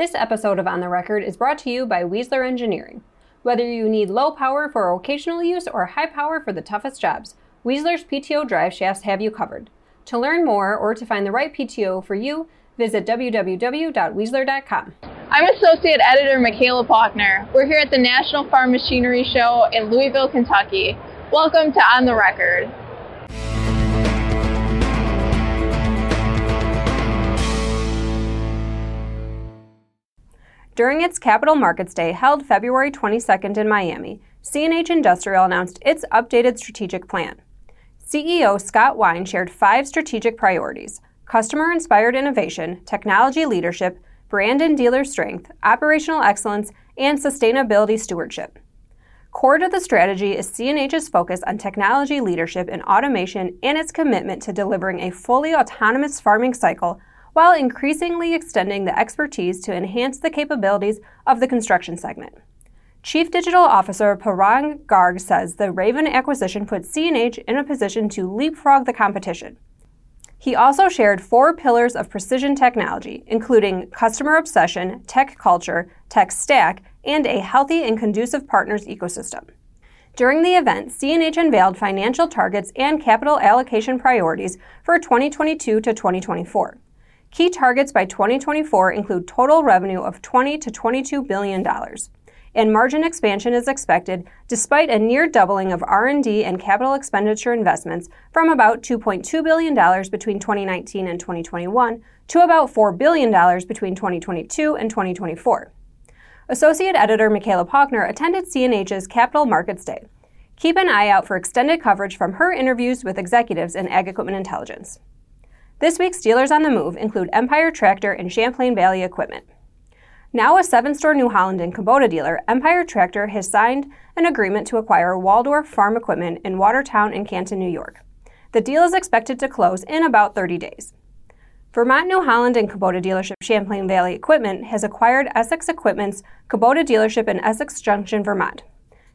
This episode of On the Record is brought to you by Weasler Engineering. Whether you need low power for occasional use or high power for the toughest jobs, Weasler's PTO drive shafts have you covered. To learn more or to find the right PTO for you, visit www.weasler.com. I'm Associate Editor Michaela Faulkner. We're here at the National Farm Machinery Show in Louisville, Kentucky. Welcome to On the Record. During its Capital Markets Day held February 22nd in Miami, CNH Industrial announced its updated strategic plan. CEO Scott Wine shared five strategic priorities customer inspired innovation, technology leadership, brand and dealer strength, operational excellence, and sustainability stewardship. Core to the strategy is CNH's focus on technology leadership and automation and its commitment to delivering a fully autonomous farming cycle while increasingly extending the expertise to enhance the capabilities of the construction segment. Chief Digital Officer Parag Garg says the Raven acquisition puts CNH in a position to leapfrog the competition. He also shared four pillars of precision technology, including customer obsession, tech culture, tech stack, and a healthy and conducive partners ecosystem. During the event, CNH unveiled financial targets and capital allocation priorities for 2022 to 2024. Key targets by 2024 include total revenue of 20 to 22 billion dollars and margin expansion is expected despite a near doubling of R&D and capital expenditure investments from about $2.2 billion between 2019 and 2021 to about $4 billion between 2022 and 2024. Associate Editor Michaela Faulkner attended CNH's Capital Markets Day. Keep an eye out for extended coverage from her interviews with executives in Ag Equipment Intelligence. This week's dealers on the move include Empire Tractor and Champlain Valley Equipment. Now a seven store New Holland and Kubota dealer, Empire Tractor has signed an agreement to acquire Waldorf Farm Equipment in Watertown and Canton, New York. The deal is expected to close in about 30 days. Vermont New Holland and Kubota dealership Champlain Valley Equipment has acquired Essex Equipment's Kubota dealership in Essex Junction, Vermont.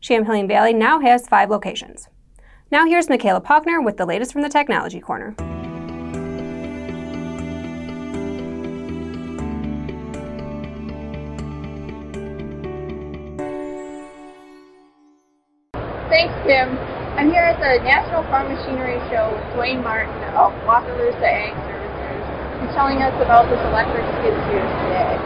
Champlain Valley now has five locations. Now here's Michaela Faulkner with the latest from the Technology Corner. Thanks, Tim. I'm here at the National Farm Machinery Show with Dwayne Martin of Wakarusa Ag Services. He's telling us about this electric skid steer today.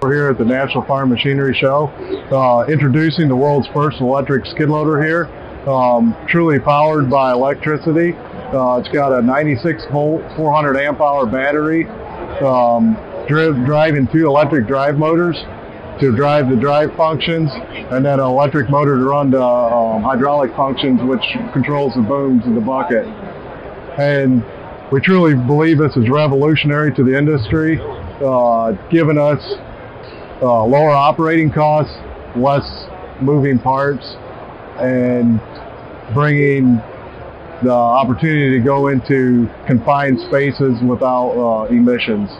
We're here at the National Farm Machinery Show, uh, introducing the world's first electric skid loader here, um, truly powered by electricity. Uh, it's got a 96 volt, 400 amp hour battery, um, driving two electric drive motors to drive the drive functions, and then an electric motor to run the um, hydraulic functions, which controls the booms in the bucket. And we truly believe this is revolutionary to the industry, uh, giving us uh, lower operating costs, less moving parts, and bringing the opportunity to go into confined spaces without uh, emissions.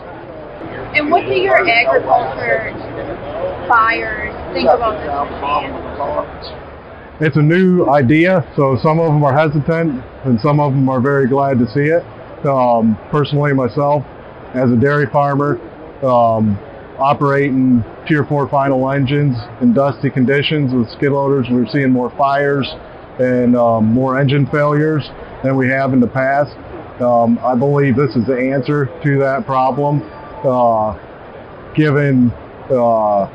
And what do your agriculture buyers think about this machine? It's a new idea, so some of them are hesitant and some of them are very glad to see it. Um, personally, myself, as a dairy farmer, um, operating Tier 4 final engines in dusty conditions with skid loaders, we're seeing more fires and um, more engine failures than we have in the past. Um, I believe this is the answer to that problem, uh, given uh,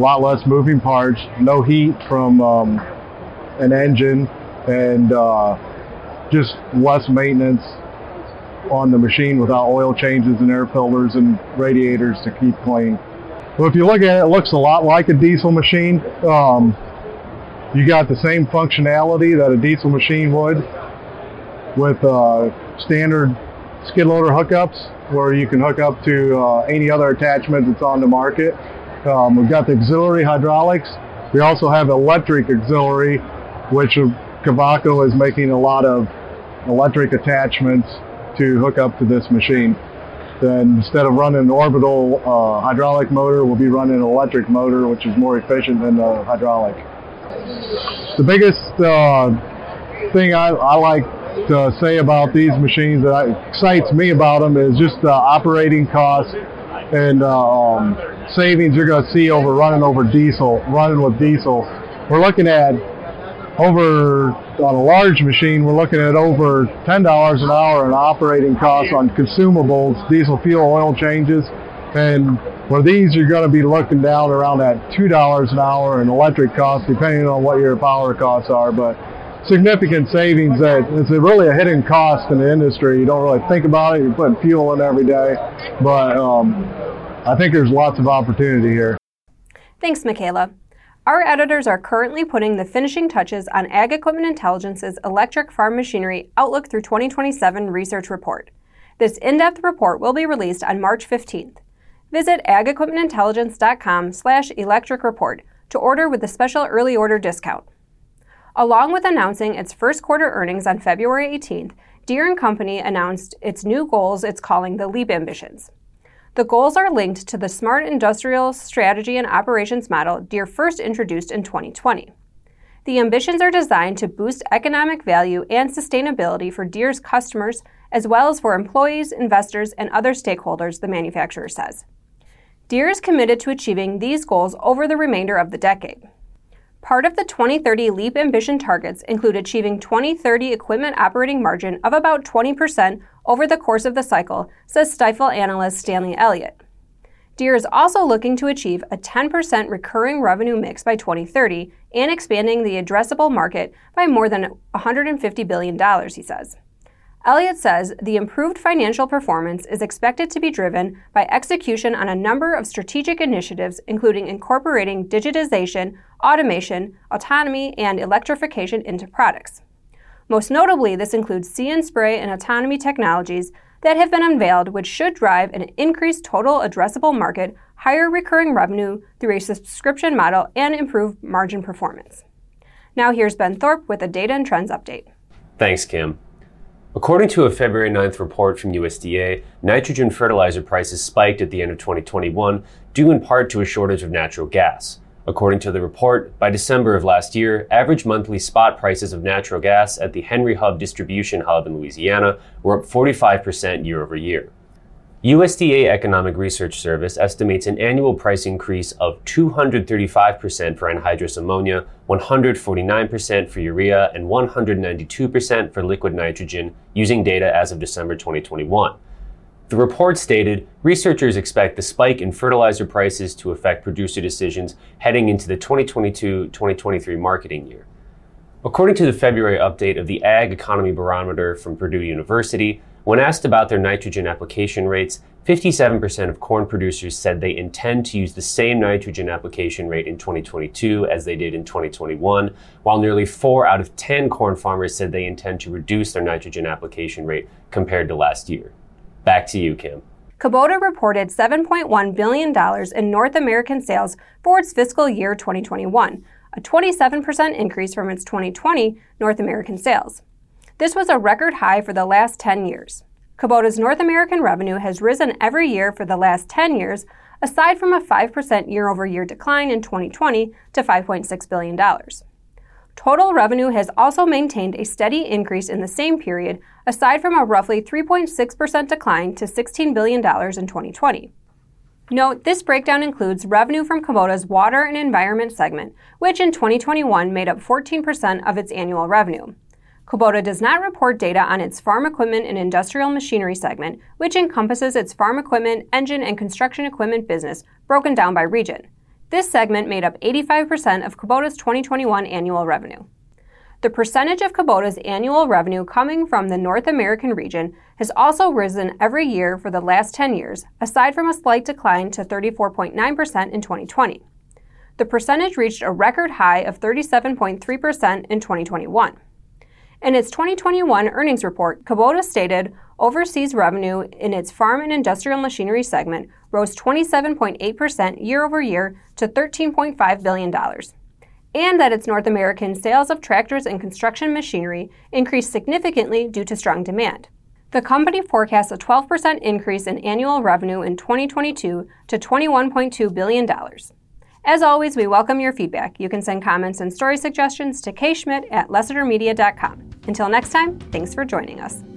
a lot less moving parts, no heat from um, an engine, and uh, just less maintenance on the machine without oil changes and air filters and radiators to keep clean. Well, if you look at it, it looks a lot like a diesel machine. Um, you got the same functionality that a diesel machine would with uh, standard skid loader hookups where you can hook up to uh, any other attachment that's on the market. Um, we've got the auxiliary hydraulics. We also have electric auxiliary, which Kovaco is making a lot of electric attachments to hook up to this machine. Then instead of running an orbital uh, hydraulic motor, we'll be running an electric motor, which is more efficient than the hydraulic. The biggest uh, thing I, I like to say about these machines that excites me about them is just the operating costs and uh, um, savings you're going to see over running over diesel, running with diesel. We're looking at over on a large machine, we're looking at over ten dollars an hour in operating costs on consumables, diesel fuel, oil changes, and for these you're going to be looking down around that two dollars an hour in electric costs, depending on what your power costs are, but significant savings that it's really a hidden cost in the industry. You don't really think about it. You're putting fuel in every day, but um, I think there's lots of opportunity here. Thanks, Michaela. Our editors are currently putting the finishing touches on Ag Equipment Intelligence's Electric Farm Machinery Outlook through 2027 research report. This in-depth report will be released on March 15th. Visit agequipmentintelligence.com slash electric report to order with the special early order discount. Along with announcing its first quarter earnings on February 18th, Deere & Company announced its new goals it's calling the LEAP ambitions. The goals are linked to the Smart Industrial Strategy and Operations model Deere first introduced in 2020. The ambitions are designed to boost economic value and sustainability for Deere's customers, as well as for employees, investors, and other stakeholders, the manufacturer says. Deere is committed to achieving these goals over the remainder of the decade. Part of the 2030 LEAP ambition targets include achieving 2030 equipment operating margin of about 20% over the course of the cycle, says Stifel analyst Stanley Elliott. Deere is also looking to achieve a 10% recurring revenue mix by 2030 and expanding the addressable market by more than $150 billion, he says. Elliott says the improved financial performance is expected to be driven by execution on a number of strategic initiatives, including incorporating digitization, automation, autonomy, and electrification into products. Most notably, this includes and spray and autonomy technologies that have been unveiled, which should drive an increased total addressable market, higher recurring revenue through a subscription model, and improved margin performance. Now, here's Ben Thorpe with a data and trends update. Thanks, Kim. According to a February 9th report from USDA, nitrogen fertilizer prices spiked at the end of 2021 due in part to a shortage of natural gas. According to the report, by December of last year, average monthly spot prices of natural gas at the Henry Hub distribution hub in Louisiana were up 45% year over year. USDA Economic Research Service estimates an annual price increase of 235% for anhydrous ammonia, 149% for urea, and 192% for liquid nitrogen using data as of December 2021. The report stated researchers expect the spike in fertilizer prices to affect producer decisions heading into the 2022 2023 marketing year. According to the February update of the Ag Economy Barometer from Purdue University, when asked about their nitrogen application rates, 57% of corn producers said they intend to use the same nitrogen application rate in 2022 as they did in 2021, while nearly 4 out of 10 corn farmers said they intend to reduce their nitrogen application rate compared to last year. Back to you, Kim. Kubota reported $7.1 billion in North American sales for its fiscal year 2021, a 27% increase from its 2020 North American sales. This was a record high for the last 10 years. Kubota's North American revenue has risen every year for the last 10 years, aside from a 5% year over year decline in 2020 to $5.6 billion. Total revenue has also maintained a steady increase in the same period, aside from a roughly 3.6% decline to $16 billion in 2020. Note, this breakdown includes revenue from Kubota's Water and Environment segment, which in 2021 made up 14% of its annual revenue. Kubota does not report data on its farm equipment and industrial machinery segment, which encompasses its farm equipment, engine, and construction equipment business, broken down by region. This segment made up 85% of Kubota's 2021 annual revenue. The percentage of Kubota's annual revenue coming from the North American region has also risen every year for the last 10 years, aside from a slight decline to 34.9% in 2020. The percentage reached a record high of 37.3% in 2021. In its 2021 earnings report, Kubota stated overseas revenue in its farm and industrial machinery segment rose 27.8% year over year to $13.5 billion and that its North American sales of tractors and construction machinery increased significantly due to strong demand. The company forecasts a 12% increase in annual revenue in 2022 to $21.2 billion. As always, we welcome your feedback. You can send comments and story suggestions to kschmidt at lessitermedia.com. Until next time, thanks for joining us.